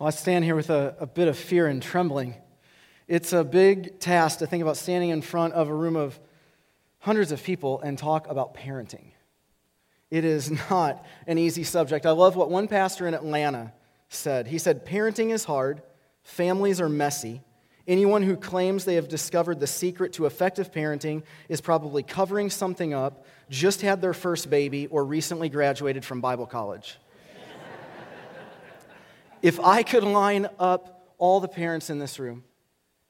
Well, I stand here with a, a bit of fear and trembling. It's a big task to think about standing in front of a room of hundreds of people and talk about parenting. It is not an easy subject. I love what one pastor in Atlanta said. He said, Parenting is hard, families are messy. Anyone who claims they have discovered the secret to effective parenting is probably covering something up, just had their first baby, or recently graduated from Bible college if I could line up all the parents in this room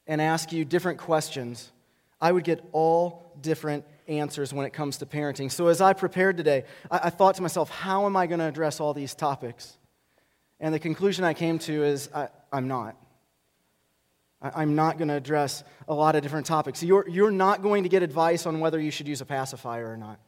and ask you different questions, I would get all different answers when it comes to parenting. So, as I prepared today, I, I thought to myself, how am I going to address all these topics? And the conclusion I came to is I, am not. I, I'm not going to address a lot of different topics. You're, you're not going to get advice on whether you should use a pacifier or not.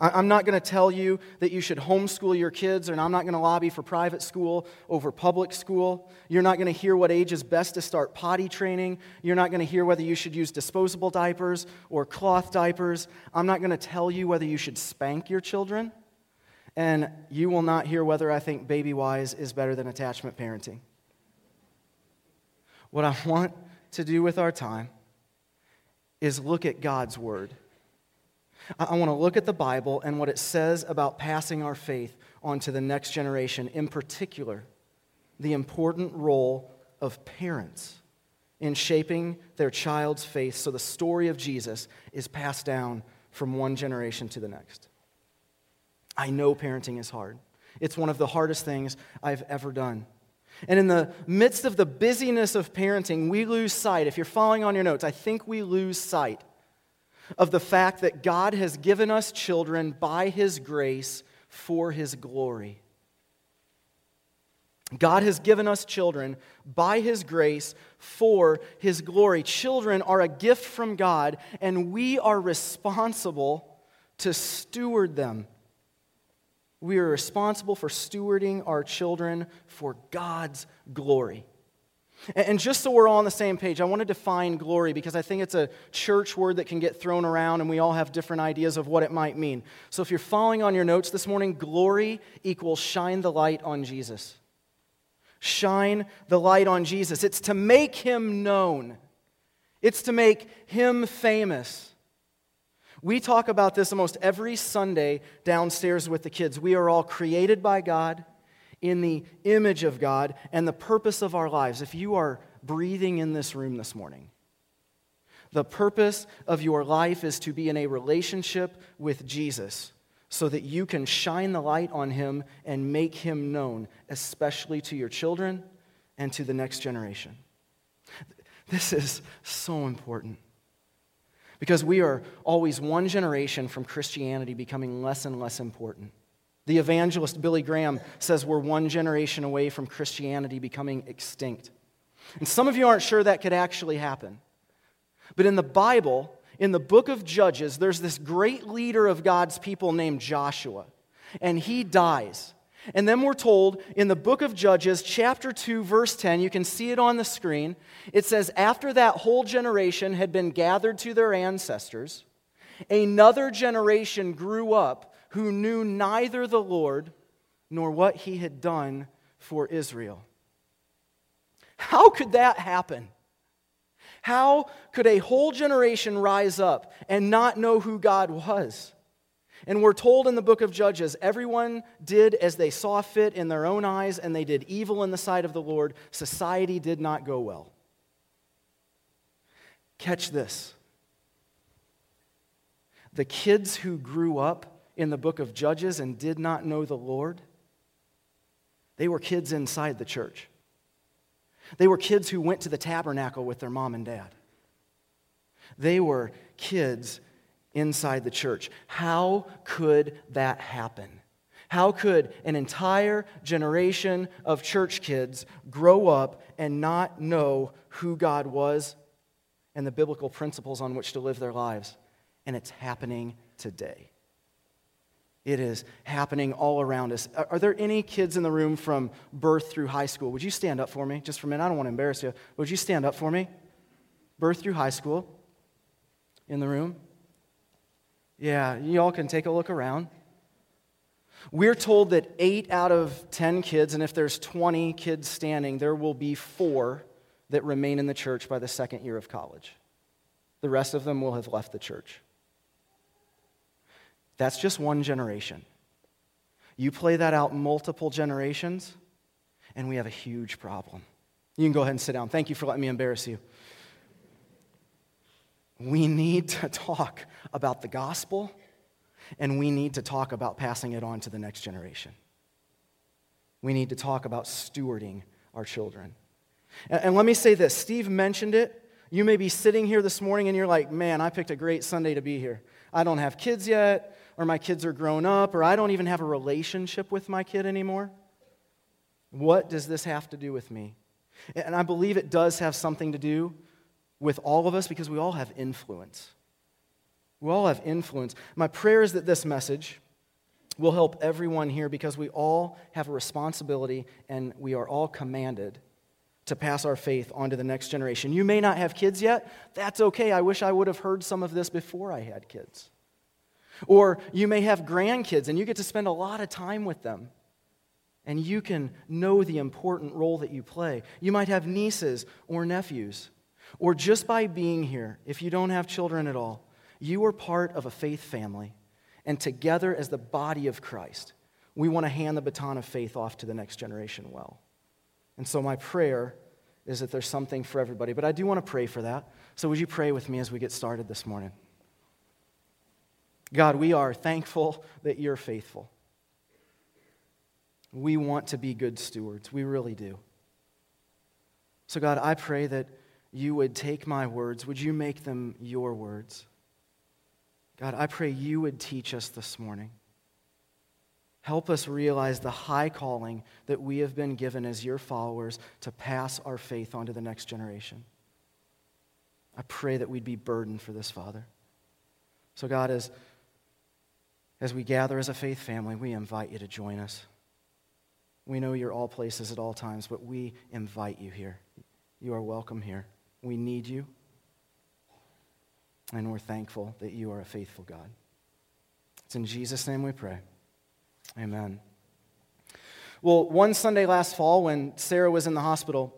I'm not going to tell you that you should homeschool your kids, and I'm not going to lobby for private school over public school. You're not going to hear what age is best to start potty training. You're not going to hear whether you should use disposable diapers or cloth diapers. I'm not going to tell you whether you should spank your children. And you will not hear whether I think Babywise is better than attachment parenting. What I want to do with our time is look at God's word I want to look at the Bible and what it says about passing our faith on to the next generation, in particular, the important role of parents in shaping their child's faith so the story of Jesus is passed down from one generation to the next. I know parenting is hard. It's one of the hardest things I've ever done. And in the midst of the busyness of parenting, we lose sight. If you're following on your notes, I think we lose sight of the fact that God has given us children by His grace for His glory. God has given us children by His grace for His glory. Children are a gift from God, and we are responsible to steward them. We are responsible for stewarding our children for God's glory. And just so we're all on the same page, I want to define glory because I think it's a church word that can get thrown around and we all have different ideas of what it might mean. So if you're following on your notes this morning, glory equals shine the light on Jesus. Shine the light on Jesus. It's to make him known, it's to make him famous. We talk about this almost every Sunday downstairs with the kids. We are all created by God in the image of God and the purpose of our lives. If you are breathing in this room this morning, the purpose of your life is to be in a relationship with Jesus so that you can shine the light on him and make him known, especially to your children and to the next generation. This is so important because we are always one generation from Christianity becoming less and less important. The evangelist Billy Graham says we're one generation away from Christianity becoming extinct. And some of you aren't sure that could actually happen. But in the Bible, in the book of Judges, there's this great leader of God's people named Joshua. And he dies. And then we're told in the book of Judges, chapter 2, verse 10, you can see it on the screen. It says, After that whole generation had been gathered to their ancestors, another generation grew up who knew neither the Lord nor what he had done for Israel. How could that happen? How could a whole generation rise up and not know who God was? And we're told in the book of Judges everyone did as they saw fit in their own eyes, and they did evil in the sight of the Lord. Society did not go well. Catch this the kids who grew up in the book of Judges and did not know the Lord, they were kids inside the church. They were kids who went to the tabernacle with their mom and dad. They were kids inside the church. How could that happen? How could an entire generation of church kids grow up and not know who God was and the biblical principles on which to live their lives? And it's happening today. It is happening all around us. Are there any kids in the room from birth through high school? Would you stand up for me just for a minute? I don't want to embarrass you. Would you stand up for me? Birth through high school in the room? Yeah, you all can take a look around. We're told that eight out of 10 kids, and if there's 20 kids standing, there will be four that remain in the church by the second year of college. The rest of them will have left the church. That's just one generation. You play that out multiple generations, and we have a huge problem. You can go ahead and sit down. Thank you for letting me embarrass you. We need to talk about the gospel, and we need to talk about passing it on to the next generation. We need to talk about stewarding our children. And, let me say this Steve mentioned it. You may be sitting here this morning and you're like, man, I picked a great Sunday to be here. I don't have kids yet, or my kids are grown up, or I don't even have a relationship with my kid anymore. What does this have to do with me? And I believe it does have something to do with all of us because we all have influence. We all have influence. My prayer is that this message will help everyone here because we all have a responsibility and we are all commanded to pass our faith on to the next generation. You may not have kids yet. That's okay. I wish I would have heard some of this before I had kids. Or you may have grandkids and you get to spend a lot of time with them. And you can know the important role that you play. You might have nieces or nephews. Or just by being here, if you don't have children at all, you are part of a faith family. And together, as the body of Christ, we want to hand the baton of faith off to the next generation well. And so, my prayer is that there's something for everybody. But I do want to pray for that. So, would you pray with me as we get started this morning? God, we are thankful that you're faithful. We want to be good stewards. We really do. So, God, I pray that you would take my words. Would you make them your words? God, I pray you would teach us this morning. Help us realize the high calling that we have been given as your followers to pass our faith on to the next generation. I pray that we'd be burdened for this, Father. So, God, as, as we gather as a faith family, we invite you to join us. We know you're all places at all times, but we invite you here. You are welcome here. We need you, and we're thankful that you are a faithful God. It's in Jesus' name we pray. Amen. Well, one Sunday last fall, when Sarah was in the hospital,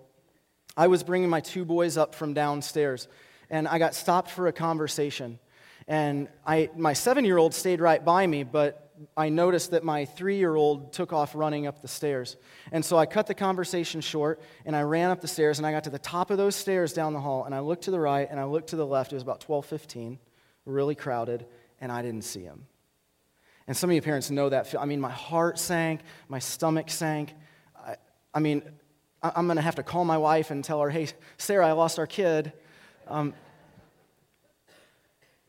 I was bringing my two boys up from downstairs, and I got stopped for a conversation. And I, my seven year old stayed right by me, but I noticed that my three year old took off running up the stairs. And so I cut the conversation short, and I ran up the stairs, and I got to the top of those stairs down the hall, and I looked to the right, and I looked to the left. It was about 12:15, really crowded, and I didn't see him. And some of you parents know that. I mean, my heart sank, my stomach sank. I, I mean, I, am going to have to call my wife and tell her, hey, Sarah, I lost our kid. Um,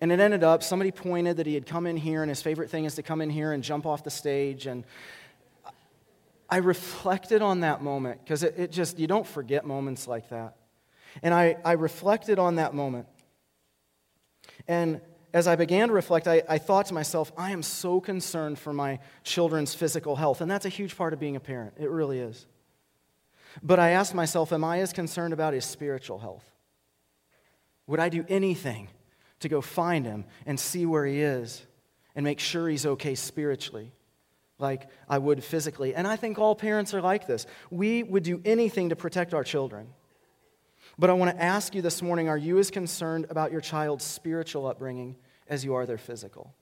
and it ended up, somebody pointed that he had come in here, and his favorite thing is to come in here and jump off the stage. And I reflected on that moment because it, it, just, you don't forget moments like that. And I, I reflected on that moment. And as I began to reflect, I, I thought to myself, I am so concerned for my children's physical health. And that's a huge part of being a parent. It really is. But I asked myself, am I as concerned about his spiritual health? Would I do anything to go find him and see where he is and make sure he's okay spiritually? like I would physically. And I think all parents are like this. We would do anything to protect our children. But I want to ask you this morning are you as concerned about your child's spiritual upbringing as you are their physical?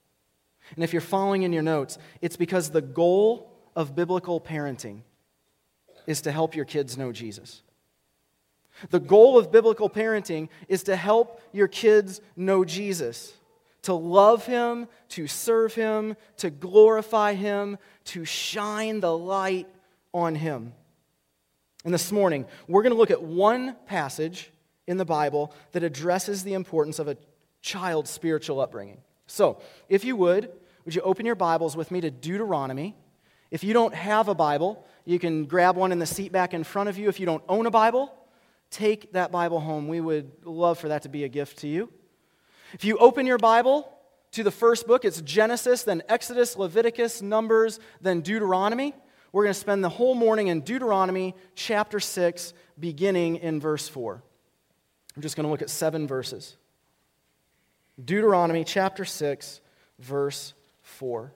And if you're following in your notes, it's because the goal of biblical parenting is to help your kids know Jesus. The goal of biblical parenting is to help your kids know Jesus, to love him, to serve him, to glorify him, to shine the light on him. And this morning, we're going to look at one passage in the Bible that addresses the importance of a child's spiritual upbringing. So, if you would, would you open your Bibles with me to Deuteronomy? If you don't have a Bible, you can grab one in the seat back in front of you. If you don't own a Bible, take that Bible home. We would love for that to be a gift to you. If you open your Bible to the first book, it's Genesis, then Exodus, Leviticus, Numbers, then Deuteronomy. We're going to spend the whole morning in Deuteronomy chapter 6, beginning in verse 4. I'm just going to look at seven verses. Deuteronomy chapter 6, verse 4.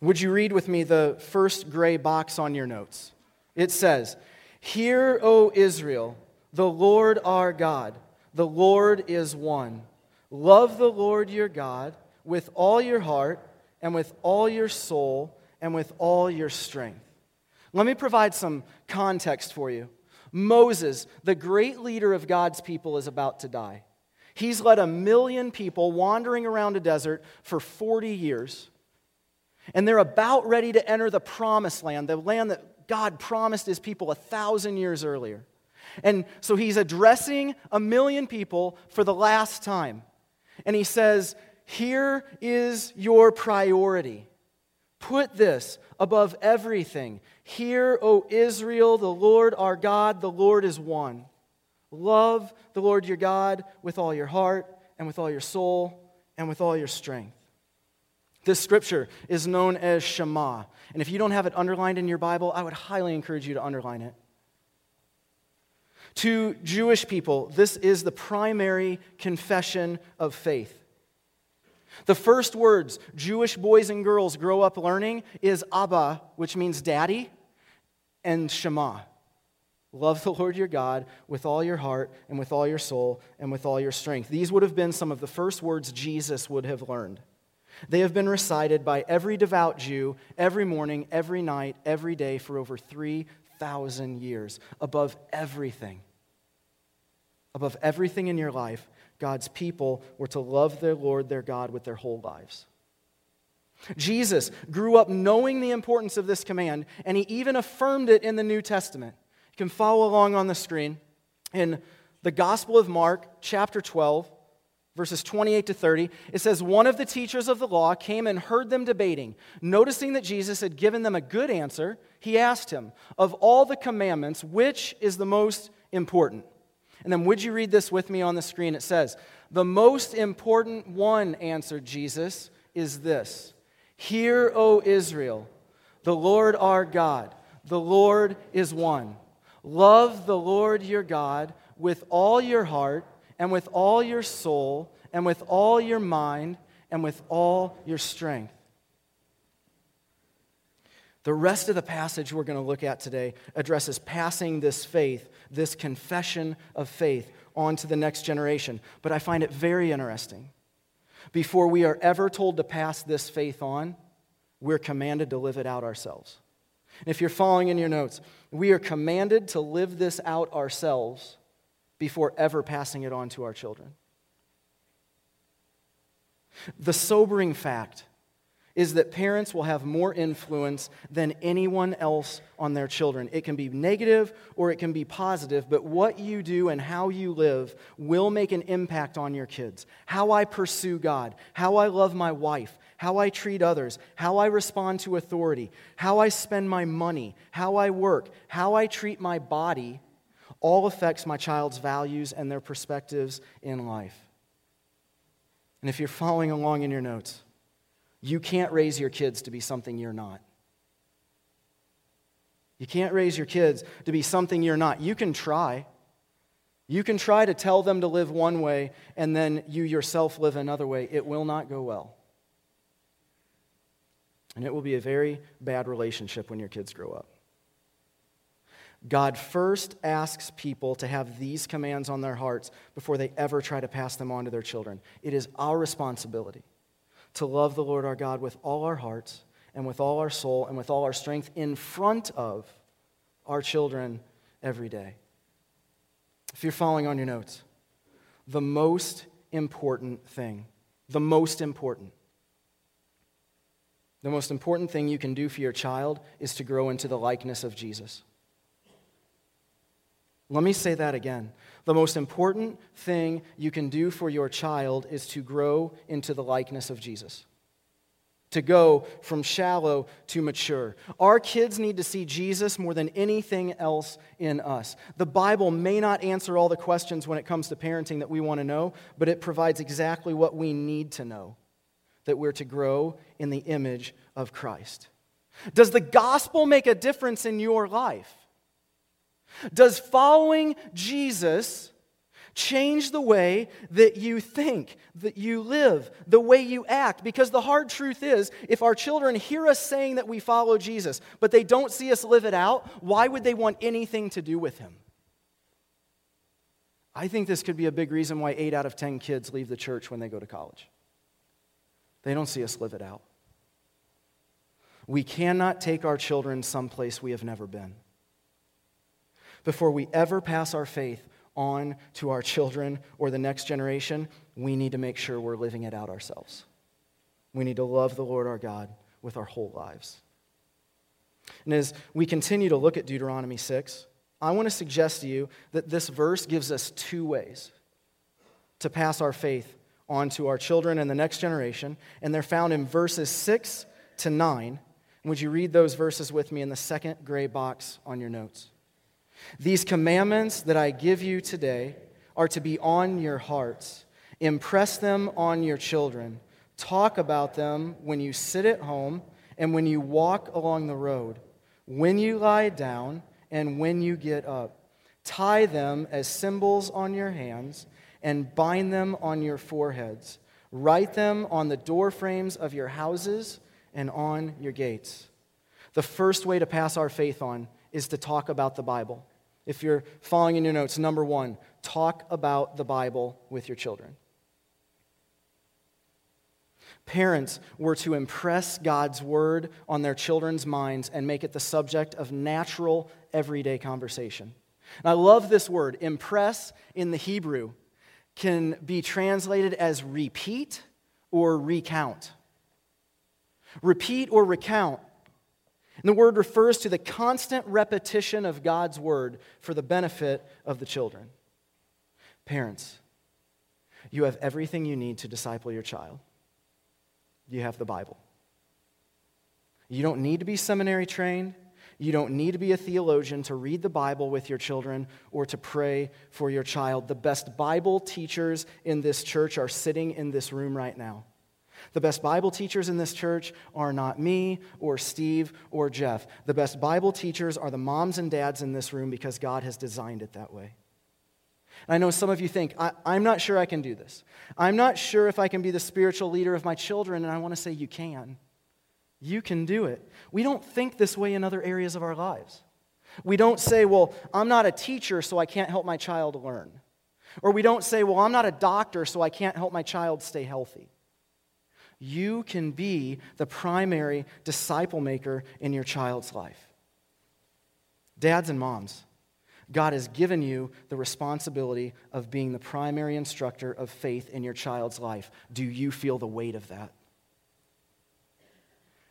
Would you read with me the first gray box on your notes? It says, Hear, O Israel, the Lord our God, the Lord is one. Love the Lord your God with all your heart and with all your soul and with all your strength. Let me provide some context for you. Moses, the great leader of God's people, is about to die. He's led a million people wandering around a desert for 40 years. And they're about ready to enter the promised land, the land that God promised his people a thousand years earlier. And so he's addressing a million people for the last time. And he says, Here is your priority. Put this above everything. Hear, O Israel, the Lord our God, the Lord is one. Love the Lord your God with all your heart and with all your soul and with all your strength. This scripture is known as Shema. And if you don't have it underlined in your Bible, I would highly encourage you to underline it. To Jewish people, this is the primary confession of faith. The first words Jewish boys and girls grow up learning is Abba, which means daddy, and Shema. Love the Lord your God with all your heart and with all your soul and with all your strength. These would have been some of the first words Jesus would have learned. They have been recited by every devout Jew every morning, every night, every day for over 3,000 years. Above everything, above everything in your life, God's people were to love their Lord, their God, with their whole lives. Jesus grew up knowing the importance of this command, and he even affirmed it in the New Testament. You can follow along on the screen. In the Gospel of Mark, chapter 12, verses 28 to 30, it says, One of the teachers of the law came and heard them debating. Noticing that Jesus had given them a good answer, he asked him, Of all the commandments, which is the most important? And then, would you read this with me on the screen? It says, The most important one, answered Jesus, is this Hear, O Israel, the Lord our God, the Lord is one. Love the Lord your God with all your heart and with all your soul and with all your mind and with all your strength. The rest of the passage we're going to look at today addresses passing this faith, this confession of faith, on to the next generation. But I find it very interesting. Before we are ever told to pass this faith on, we're commanded to live it out ourselves. And if you're following in your notes, we are commanded to live this out ourselves before ever passing it on to our children. The sobering fact is that parents will have more influence than anyone else on their children. It can be negative or it can be positive, but what you do and how you live will make an impact on your kids. How I pursue God, how I love my wife, how I treat others, how I respond to authority, how I spend my money, how I work, how I treat my body all affects my child's values and their perspectives in life. And if you're following along in your notes, you can't raise your kids to be something you're not. You can't raise your kids to be something you're not. You can try. You can try to tell them to live one way and then you yourself live another way. It will not go well. And it will be a very bad relationship when your kids grow up. God first asks people to have these commands on their hearts before they ever try to pass them on to their children. It is our responsibility to love the Lord our God with all our hearts and with all our soul and with all our strength in front of our children every day. If you're following on your notes, the most important thing, the most important, the most important thing you can do for your child is to grow into the likeness of Jesus. Let me say that again. The most important thing you can do for your child is to grow into the likeness of Jesus. To go from shallow to mature. Our kids need to see Jesus more than anything else in us. The Bible may not answer all the questions when it comes to parenting that we want to know, but it provides exactly what we need to know that we're to grow in the image of Christ. Does the gospel make a difference in your life? Does following Jesus Change the way that you think, that you live, the way you act. Because the hard truth is, if our children hear us saying that we follow Jesus, but they don't see us live it out, why would they want anything to do with him? I think this could be a big reason why eight out of 10 kids leave the church when they go to college. They don't see us live it out. We cannot take our children someplace we have never been. Before we ever pass our faith on to our children or the next generation, we need to make sure we're living it out ourselves. We need to love the Lord our God with our whole lives. And as we continue to look at Deuteronomy 6, I want to suggest to you that this verse gives us two ways to pass our faith on to our children and the next generation, and they're found in verses 6 to 9. Would you read those verses with me in the second gray box on your notes? These commandments that I give you today are to be on your hearts. Impress them on your children. Talk about them when you sit at home and when you walk along the road, when you lie down and when you get up. Tie them as symbols on your hands and bind them on your foreheads. Write them on the doorframes of your houses and on your gates. The first way to pass our faith on is to talk about the Bible. If you're following in your notes, number one, talk about the Bible with your children. Parents were to impress God's word on their children's minds and make it the subject of natural, everyday conversation. And I love this word. Impress in the Hebrew can be translated as repeat or recount. Repeat or recount and the word refers to the constant repetition of God's word for the benefit of the children. Parents, you have everything you need to disciple your child. You have the Bible. You don't need to be seminary trained. You don't need to be a theologian to read the Bible with your children or to pray for your child. The best Bible teachers in this church are sitting in this room right now. The best Bible teachers in this church are not me or Steve or Jeff. The best Bible teachers are the moms and dads in this room because God has designed it that way. And I know some of you think, I, am not sure I can do this. I'm not sure if I can be the spiritual leader of my children, and I want to say you can. You can do it. We don't think this way in other areas of our lives. We don't say, well, I'm not a teacher, so I can't help my child learn. Or we don't say, well, I'm not a doctor, so I can't help my child stay healthy. You can be the primary disciple maker in your child's life. Dads and moms, God has given you the responsibility of being the primary instructor of faith in your child's life. Do you feel the weight of that?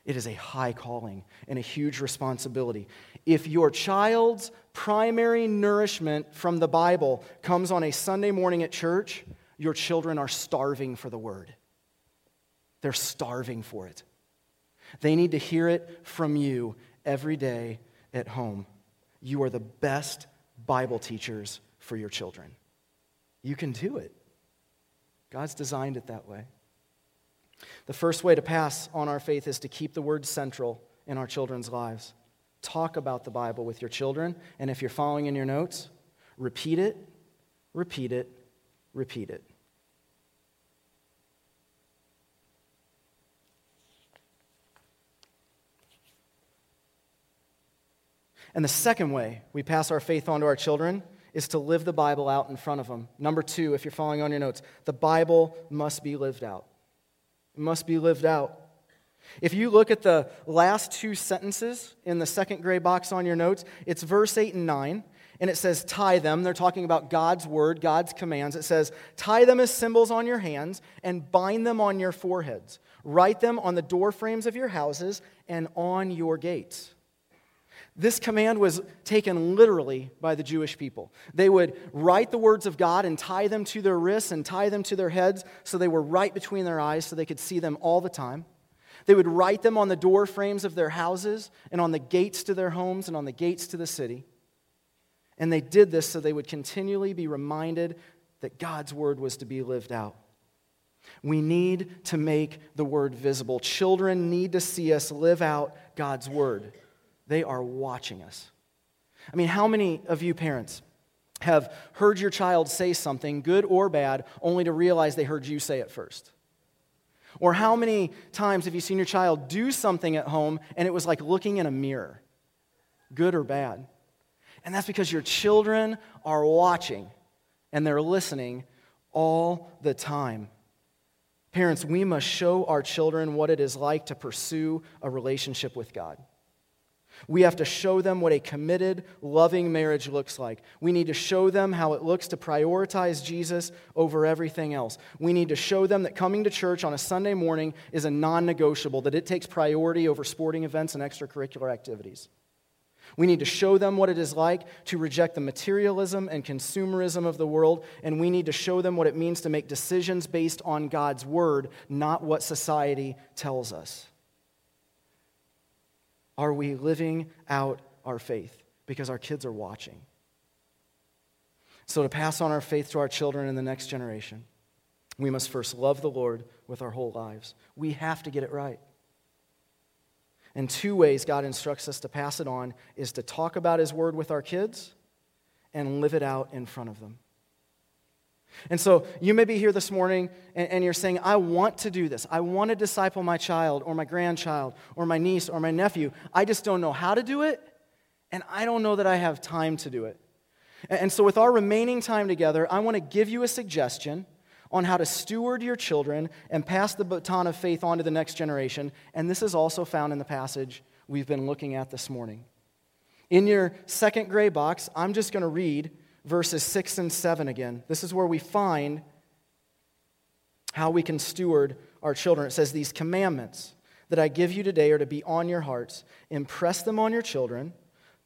It is a high calling and a huge responsibility. If your child's primary nourishment from the Bible comes on a Sunday morning at church, your children are starving for the word. They're starving for it. They need to hear it from you every day at home. You are the best Bible teachers for your children. You can do it. God's designed it that way. The first way to pass on our faith is to keep the word central in our children's lives. Talk about the Bible with your children, and if you're following in your notes, repeat it, repeat it, repeat it. And the second way we pass our faith on to our children is to live the Bible out in front of them. Number two, if you're following on your notes, the Bible must be lived out. It must be lived out. If you look at the last two sentences in the second gray box on your notes, it's verse 8 and 9, and it says, tie them. They're talking about God's word, God's commands. It says, tie them as symbols on your hands and bind them on your foreheads. Write them on the doorframes of your houses and on your gates. This command was taken literally by the Jewish people. They would write the words of God and tie them to their wrists and tie them to their heads so they were right between their eyes so they could see them all the time. They would write them on the door frames of their houses and on the gates to their homes and on the gates to the city. And they did this so they would continually be reminded that God's word was to be lived out. We need to make the word visible. Children need to see us live out God's word. They are watching us. I mean, how many of you parents have heard your child say something, good or bad, only to realize they heard you say it first? Or how many times have you seen your child do something at home and it was like looking in a mirror, good or bad? And that's because your children are watching and they're listening all the time. Parents, we must show our children what it is like to pursue a relationship with God. We have to show them what a committed, loving marriage looks like. We need to show them how it looks to prioritize Jesus over everything else. We need to show them that coming to church on a Sunday morning is a non negotiable, that it takes priority over sporting events and extracurricular activities. We need to show them what it is like to reject the materialism and consumerism of the world, and we need to show them what it means to make decisions based on God's word, not what society tells us. Are we living out our faith? Because our kids are watching. So, to pass on our faith to our children and the next generation, we must first love the Lord with our whole lives. We have to get it right. And two ways God instructs us to pass it on is to talk about His Word with our kids and live it out in front of them. And so you may be here this morning and, and, you're saying, I want to do this. I want to disciple my child or my grandchild or my niece or my nephew. I just don't know how to do it, and I don't know that I have time to do it. And, and so, with our remaining time together, I want to give you a suggestion on how to steward your children and pass the baton of faith on to the next generation. And this is also found in the passage we've been looking at this morning. In your second gray box, I'm just going to read verses 6 and 7 again. This is where we find how we can steward our children. It says, These commandments that I give you today are to be on your hearts. Impress them on your children.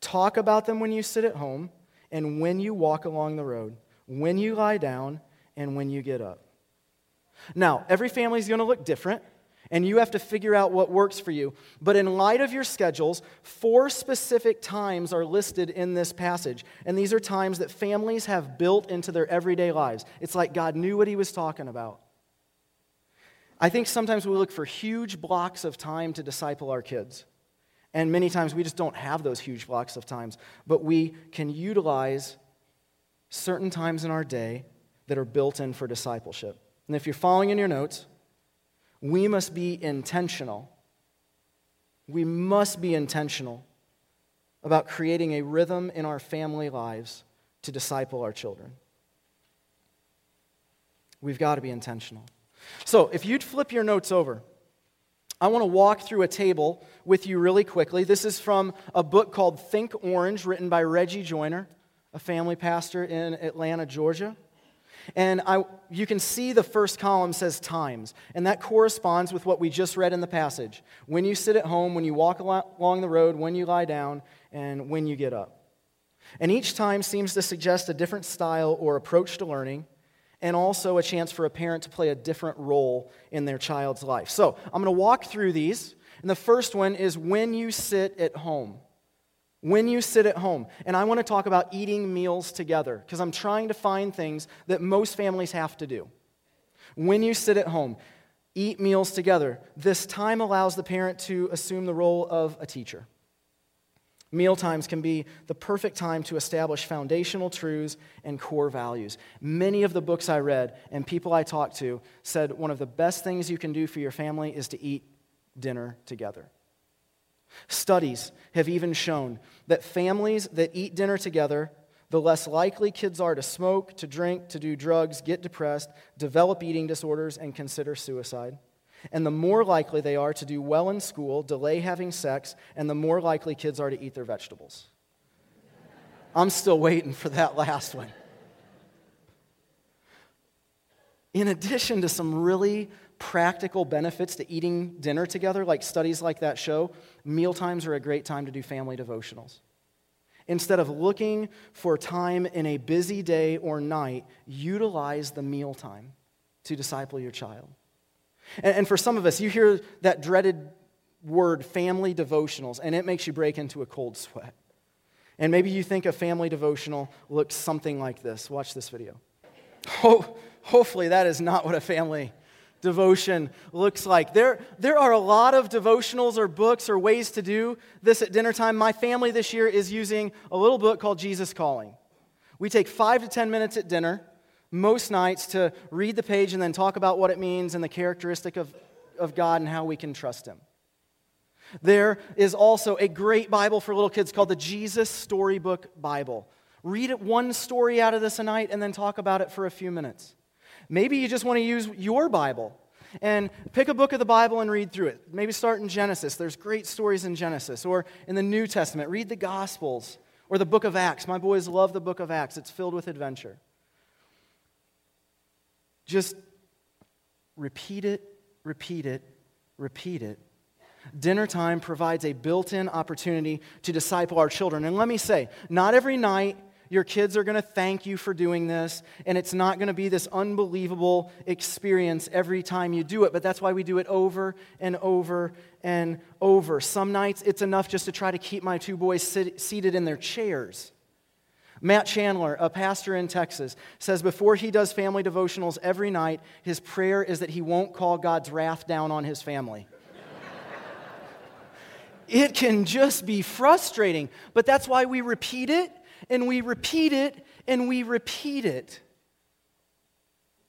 Talk about them when you sit at home and when you walk along the road, when you lie down and when you get up. Now, every family is going to look different and you have to figure out what works for you. But in light of your schedules, four specific times are listed in this passage. And these are times that families have built into their everyday lives. It's like God knew what he was talking about. I think sometimes we look for huge blocks of time to disciple our kids. And many times we just don't have those huge blocks of times. But we can utilize certain times in our day that are built in for discipleship. And if you're following in your notes, we must be intentional. We must be intentional about creating a rhythm in our family lives to disciple our children. We've got to be intentional. So, if you'd flip your notes over, I want to walk through a table with you really quickly. This is from a book called Think Orange, written by Reggie Joiner, a family pastor in Atlanta, Georgia. And I, you can see the first column says times, and that corresponds with what we just read in the passage. When you sit at home, when you walk along the road, when you lie down, and when you get up. And each time seems to suggest a different style or approach to learning, and also a chance for a parent to play a different role in their child's life. So I'm going to walk through these. And the first one is when you sit at home when you sit at home. And I want to talk about eating meals together because I'm trying to find things that most families have to do. When you sit at home, eat meals together. This time allows the parent to assume the role of a teacher. Meal times can be the perfect time to establish foundational truths and core values. Many of the books I read and people I talked to said one of the best things you can do for your family is to eat dinner together. Studies have even shown that families that eat dinner together, the less likely kids are to smoke, to drink, to do drugs, get depressed, develop eating disorders, and consider suicide. And the more likely they are to do well in school, delay having sex, and the more likely kids are to eat their vegetables. I'm still waiting for that last one. In addition to some really practical benefits to eating dinner together, like studies like that show, meal times are a great time to do family devotionals. Instead of looking for time in a busy day or night, utilize the meal time to disciple your child. And, and for some of us, you hear that dreaded word, family devotionals, and it makes you break into a cold sweat. And maybe you think a family devotional looks something like this. Watch this video. Ho- hopefully, that is not what a family devotion looks like. There, there are a lot of devotionals or books or ways to do this at dinner time. My family this year is using a little book called Jesus Calling, We take five to 10 minutes at dinner, most nights, to read the page and then talk about what it means and the characteristic of, of God and how we can trust Him. There is also a great Bible for little kids called the Jesus Storybook Bible. Read one story out of this a night and then talk about it for a few minutes. Maybe you just want to use your Bible and pick a book of the Bible and read through it. Maybe start in Genesis. There's great stories in Genesis. Or in the New Testament, read the Gospels or the book of Acts. My boys love the book of Acts, it's filled with adventure. Just repeat it, repeat it, repeat it. Dinner time provides a built in opportunity to disciple our children. And let me say, not every night your kids are going to thank you for doing this, and it's not going to be this unbelievable experience every time you do it, but that's why we do it over and over and over. Some nights it's enough just to try to keep my two boys sit, seated in their chairs. Matt Chandler, a pastor in Texas, says before he does family devotionals every night, his prayer is that he won't call God's wrath down on his family. it can just be frustrating, but that's why we repeat it and we repeat it and we repeat it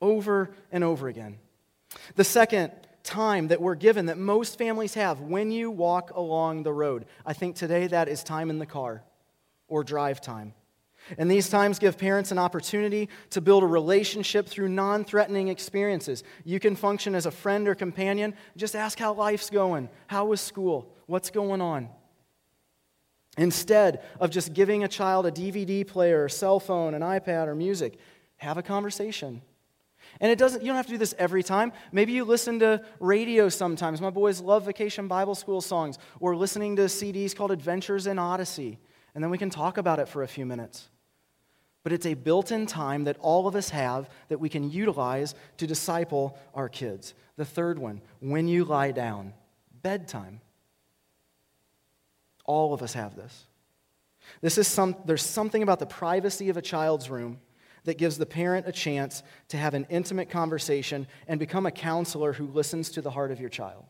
over and over again. The second time that we're given that most families have when you walk along the road, I think today that is time in the car or drive time. And these times give parents an opportunity to build a relationship through non threatening experiences. You can function as a friend or companion. Just ask how life's going. How was school? What's going on? Instead of just giving a child a DVD player, or cell phone, an iPad, or music, have a conversation. And it doesn't, you don't have to do this every time. Maybe you listen to radio sometimes. My boys love vacation Bible school songs or listening to CDs called Adventures in Odyssey. And then we can talk about it for a few minutes. But it's a built in time that all of us have that we can utilize to disciple our kids. The third one, when you lie down, bedtime. All of us have this. This is some, there's something about the privacy of a child's room that gives the parent a chance to have an intimate conversation and become a counselor who listens to the heart of your child.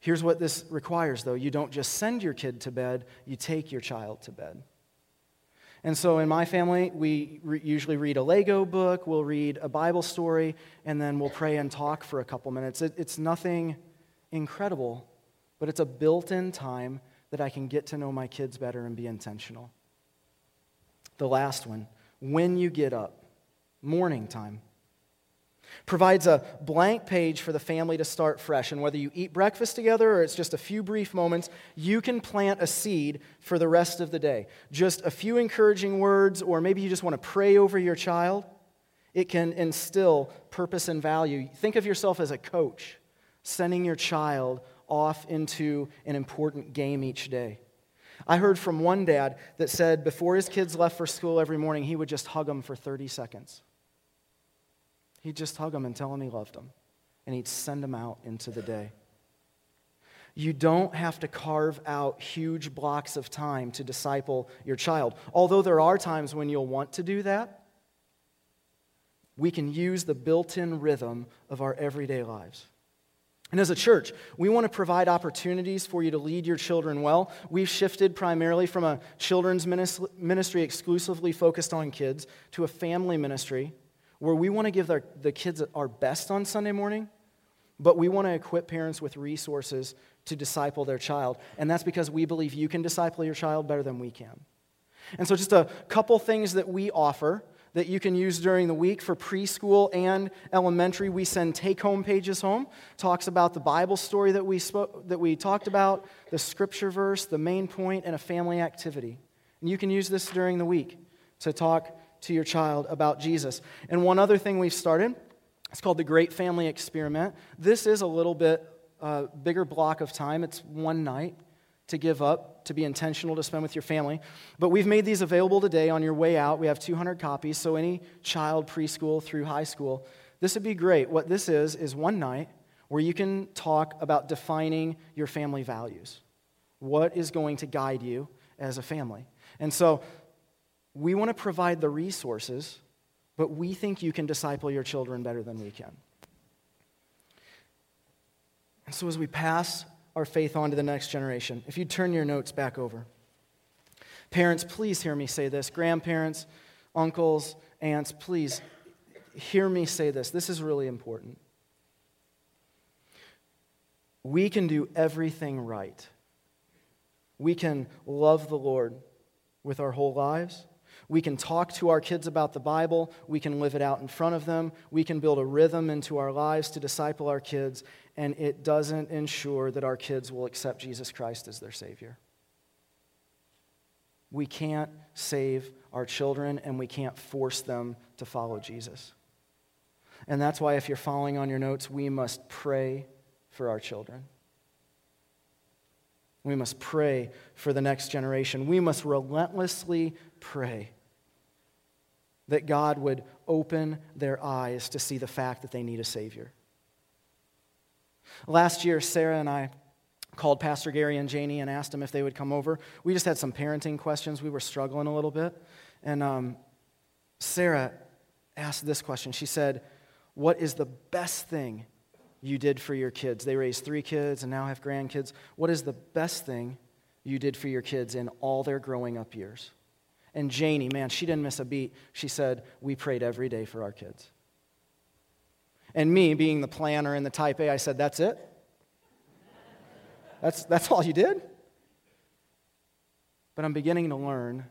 Here's what this requires, though you don't just send your kid to bed, you take your child to bed. And so in my family, we re- usually read a Lego book, we'll read a Bible story, and then we'll pray and talk for a couple minutes. It, it's nothing incredible, but it's a built in time that I can get to know my kids better and be intentional. The last one, when you get up, morning time. Provides a blank page for the family to start fresh. And whether you eat breakfast together or it's just a few brief moments, you can plant a seed for the rest of the day. Just a few encouraging words, or maybe you just want to pray over your child. It can instill purpose and value. Think of yourself as a coach, sending your child off into an important game each day. I heard from one dad that said before his kids left for school every morning, he would just hug them for 30 seconds. He'd just hug them and tell them he loved them, and he'd send them out into the day. You don't have to carve out huge blocks of time to disciple your child. Although there are times when you'll want to do that, we can use the built in rhythm of our everyday lives. And as a church, we want to provide opportunities for you to lead your children well. We've shifted primarily from a children's ministry exclusively focused on kids to a family ministry where we want to give the kids our best on Sunday morning, but we want to equip parents with resources to disciple their child. And that's because we believe you can disciple your child better than we can. And so, just a couple things that we offer that you can use during the week for preschool and elementary. We send take home pages home, talks about the Bible story that we, spoke, that we talked about, the scripture verse, the main point, and a family activity. And you can use this during the week to talk to your child about Jesus. And one other thing we've started, it's called the Great Family Experiment. This is a little bit uh, bigger block of time, it's one night to give up, to be intentional to spend with your family. But we've made these available today on your way out. We have 200 copies, so any child, preschool through high school, this would be great. What this is, is one night where you can talk about defining your family values. What is going to guide you as a family? And so we want to provide the resources, but we think you can disciple your children better than we can. And so as we pass our faith on to the next generation. If you turn your notes back over, Parents, please hear me say this. Grandparents, uncles, aunts, please hear me say this. This is really important. We can do everything right. We can love the Lord with our whole lives. We can talk to our kids about the Bible. We can live it out in front of them. We can build a rhythm into our lives to disciple our kids, and it doesn't ensure that our kids will accept Jesus Christ as their Savior. We can't save our children, and we can't force them to follow Jesus. And that's why, if you're following on your notes, we must pray for our children. We must pray for the next generation. We must relentlessly pray that God would open their eyes to see the fact that they need a Savior. Last year, Sarah and I called Pastor Gary and Janie and asked them if they would come over. We just had some parenting questions. We were struggling a little bit. And um, Sarah asked this question. She said, What is the best thing you did for your kids? They raised three kids and now have grandkids. What is the best thing you did for your kids in all their growing up years? And Janie, man, she didn't miss a beat. She said, We prayed every day for our kids. And me, being the planner and the type A, I said, That's it? That's, that's all you did? But I'm beginning to learn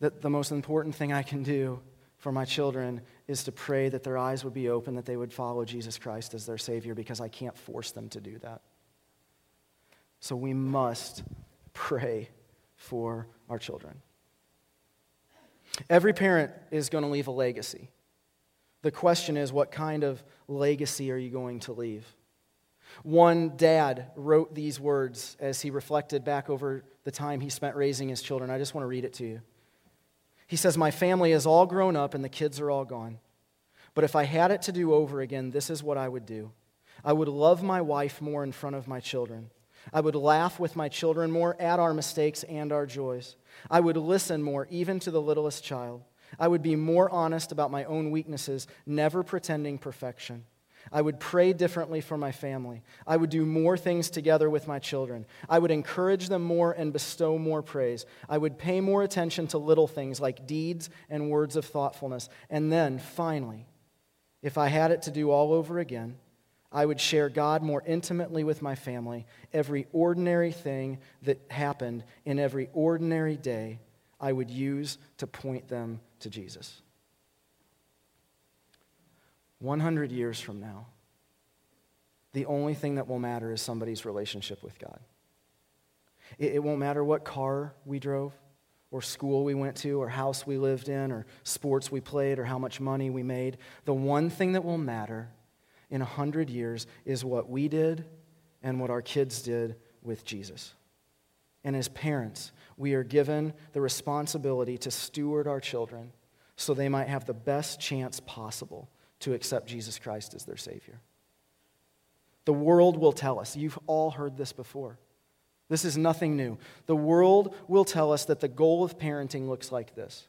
that the most important thing I can do for my children is to pray that their eyes would be open, that they would follow Jesus Christ as their Savior, because I can't force them to do that. So we must pray for our children. Every parent is going to leave a legacy. The question is, what kind of legacy are you going to leave? One dad wrote these words as he reflected back over the time he spent raising his children. I just want to read it to you. He says, My family is all grown up and the kids are all gone. But if I had it to do over again, this is what I would do I would love my wife more in front of my children. I would laugh with my children more at our mistakes and our joys. I would listen more, even to the littlest child. I would be more honest about my own weaknesses, never pretending perfection. I would pray differently for my family. I would do more things together with my children. I would encourage them more and bestow more praise. I would pay more attention to little things like deeds and words of thoughtfulness. And then, finally, if I had it to do all over again, I would share God more intimately with my family. Every ordinary thing that happened in every ordinary day, I would use to point them to Jesus. 100 years from now, the only thing that will matter is somebody's relationship with God. It, it, won't matter what car we drove, or school we went to, or house we lived in, or sports we played, or how much money we made. The one thing that will matter in 100 years is what we did and what our kids did with Jesus. And as parents, we are given the responsibility to steward our children so they might have the best chance possible to accept Jesus Christ as their Savior. The world will tell us, you've all heard this before. This is nothing new. The world will tell us that the goal of parenting looks like this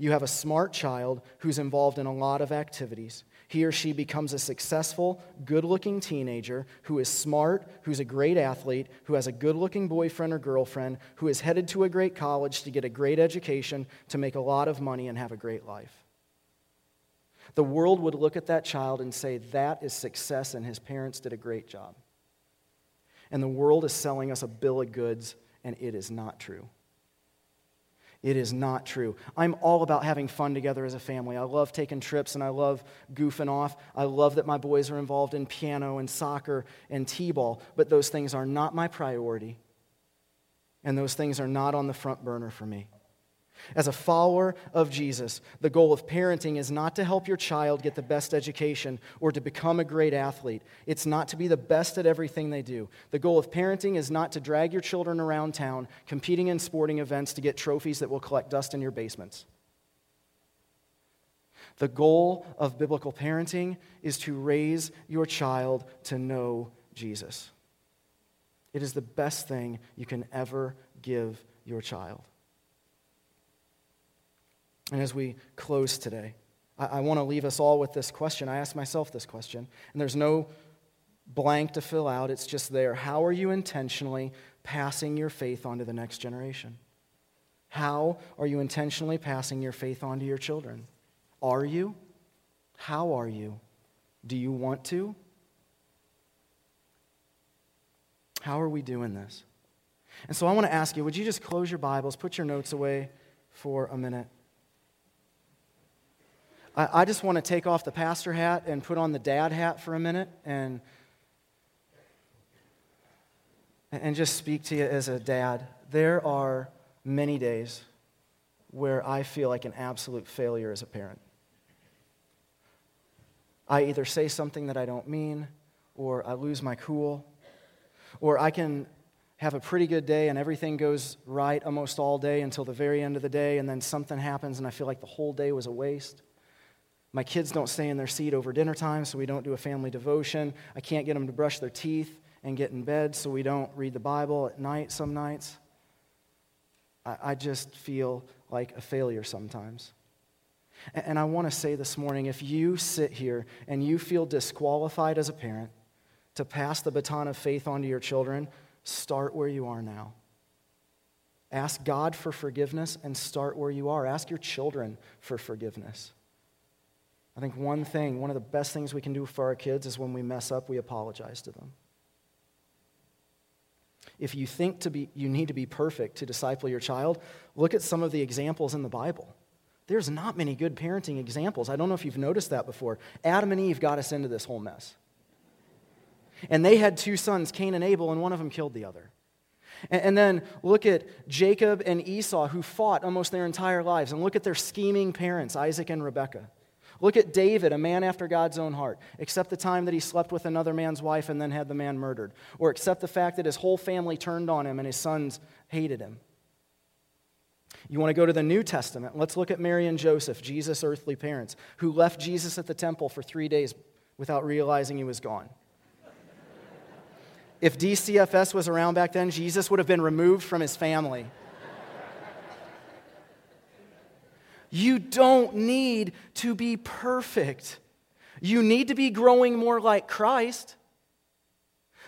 you have a smart child who's involved in a lot of activities. He or she becomes a successful, good looking teenager who is smart, who's a great athlete, who has a good looking boyfriend or girlfriend, who is headed to a great college to get a great education, to make a lot of money, and have a great life. The world would look at that child and say, That is success, and his parents did a great job. And the world is selling us a bill of goods, and it is not true. It is not true. I'm all about having fun together as a family. I love taking trips and I love goofing off. I love that my boys are involved in piano and soccer and t ball, but those things are not my priority. And those things are not on the front burner for me. As a follower of Jesus, the goal of parenting is not to help your child get the best education or to become a great athlete. It's not to be the best at everything they do. The goal of parenting is not to drag your children around town competing in sporting events to get trophies that will collect dust in your basements. The goal of biblical parenting is to raise your child to know Jesus. It is the best thing you can ever give your child. And as we close today, I, I want to leave us all with this question. I ask myself this question, and there's no blank to fill out, it's just there. How are you intentionally passing your faith on to the next generation? How are you intentionally passing your faith on to your children? Are you? How are you? Do you want to? How are we doing this? And so I want to ask you would you just close your Bibles, put your notes away for a minute? I, I just want to take off the pastor hat and put on the dad hat for a minute and, and just speak to you as a dad. There are many days where I feel like an absolute failure as a parent. I either say something that I don't mean, or I lose my cool, or I can have a pretty good day and everything goes right almost all day until the very end of the day, and then something happens and I feel like the whole day was a waste. My kids don't stay in their seat over dinner time, so we don't do a family devotion. I can't get them to brush their teeth and get in bed, so we don't read the Bible at night some nights. I, I just feel like a failure sometimes. And, and I want to say this morning if you sit here and you feel disqualified as a parent to pass the baton of faith onto your children, start where you are now. Ask God for forgiveness and start where you are. Ask your children for forgiveness. I think one thing, one of the best things we can do for our kids is when we mess up, we apologize to them. If you think to be, you need to be perfect to disciple your child, look at some of the examples in the Bible. There's not many good parenting examples. I don't know if you've noticed that before. Adam and Eve got us into this whole mess. And they had two sons, Cain and Abel, and one of them killed the other. And then look at Jacob and Esau, who fought almost their entire lives. And look at their scheming parents, Isaac and Rebekah. Look at David, a man after God's own heart, except the time that he slept with another man's wife and then had the man murdered, or except the fact that his whole family turned on him and his sons hated him. You want to go to the New Testament? Let's look at Mary and Joseph, Jesus' earthly parents, who left Jesus at the temple for three days without realizing he was gone. If DCFS was around back then, Jesus would have been removed from his family. You don't need to be perfect. You need to be growing more like Christ,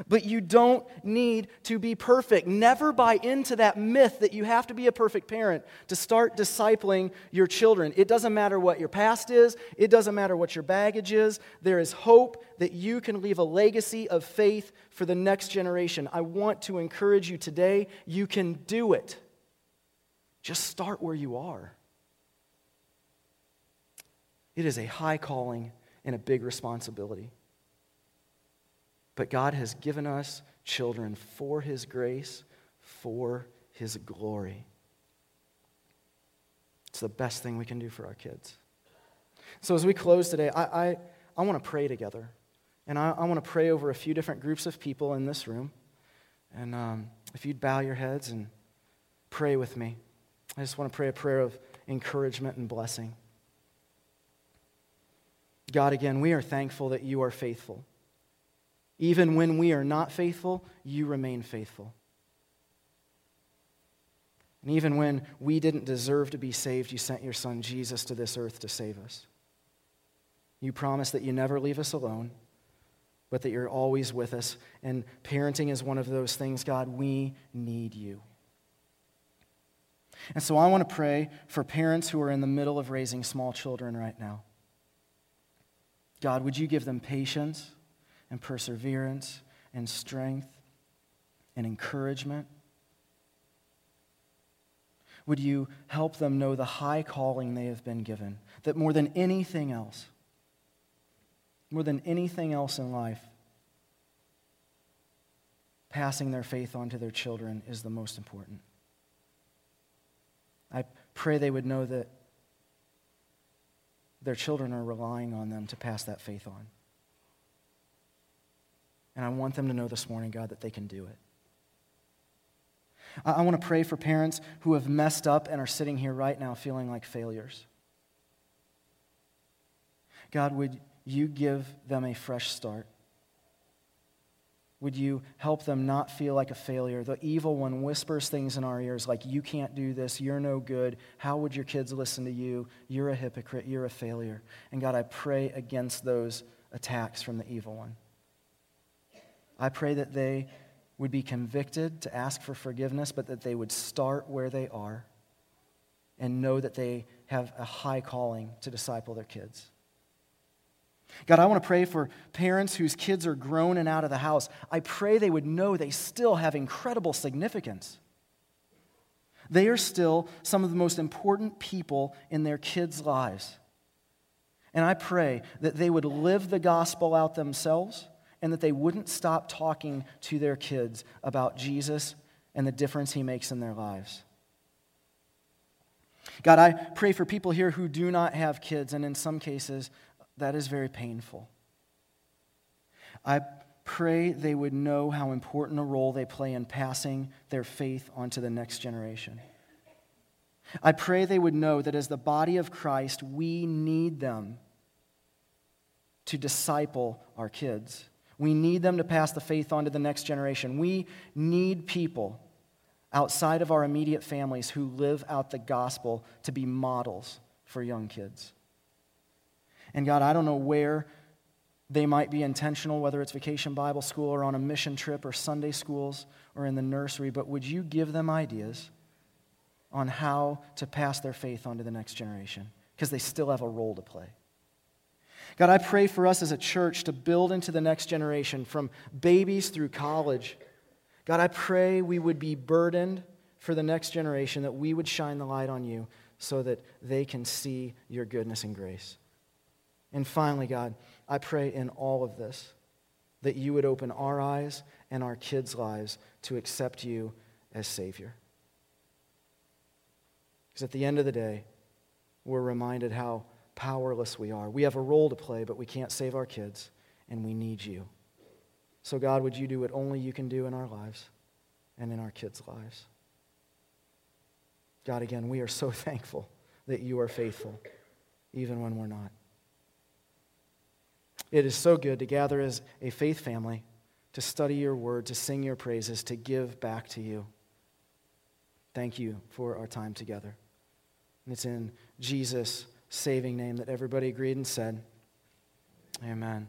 but you don't need to be perfect. Never buy into that myth that you have to be a perfect parent to start discipling your children. It doesn't matter what your past is, it doesn't matter what your baggage is. There is hope that you can leave a legacy of faith for the next generation. I want to encourage you today you can do it. Just start where you are. It is a high calling and a big responsibility. But God has given us children for His grace, for His glory. It's the best thing we can do for our kids. So, as we close today, I, I, I want to pray together. And I, I want to pray over a few different groups of people in this room. And um, if you'd bow your heads and pray with me, I just want to pray a prayer of encouragement and blessing. God, again, we are thankful that you are faithful. Even when we are not faithful, you remain faithful. And even when we didn't deserve to be saved, you sent your son Jesus to this earth to save us. You promise that you never leave us alone, but that you're always with us. And parenting is one of those things, God, we need you. And so I want to pray for parents who are in the middle of raising small children right now. God, would you give them patience and perseverance and strength and encouragement? Would you help them know the high calling they have been given? That more than anything else, more than anything else in life, passing their faith on to their children is the most important. I pray they would know that their children are relying on them to pass that faith on. And I want them to know this morning, God, that they can do it. I, want to pray for parents who have messed up and are sitting here right now feeling like failures. God, would you give them a fresh start? Would you help them not feel like a failure? The evil one whispers things in our ears like, You can't do this. You're no good. How would your kids listen to you? You're a hypocrite. You're a failure. And God, I pray against those attacks from the evil one. I pray that they would be convicted to ask for forgiveness, but that they would start where they are and know that they have a high calling to disciple their kids. God, I want to pray for parents whose kids are grown and out of the house. I pray they would know they still have incredible significance. They are still some of the most important people in their kids' lives. And I pray that they would live the gospel out themselves and that they wouldn't stop talking to their kids about Jesus and the difference he makes in their lives. God, I pray for people here who do not have kids, and in some cases, that is very painful. I pray they would know how important a role they play in passing their faith onto the next generation. I pray they would know that as the body of Christ, we need them to disciple our kids. We need them to pass the faith on to the next generation. We need people outside of our immediate families who live out the gospel to be models for young kids. And God, I don't know where they might be intentional, whether it's vacation Bible school or on a mission trip or Sunday schools or in the nursery, but would you give them ideas on how to pass their faith on to the next generation? Because they still have a role to play. God, I pray for us as a church to build into the next generation from babies through college God, I pray we would be burdened for the next generation, that we would shine the light on you so that they can see your goodness and grace. And finally, God, I pray in all of this that you would open our eyes and our kids' lives to accept you as Savior. Because at the end of the day, we're reminded how powerless we are. We have a role to play, but we can't save our kids, and we need you. So, God, would you do what only you can do in our lives and in our kids' lives? God, again, we are so thankful that you are faithful, even when we're not. It is so good to gather as a faith family, to study your word, to sing your praises, to give back to you. Thank you for our time together. And it's in Jesus' saving name that everybody agreed and said, Amen.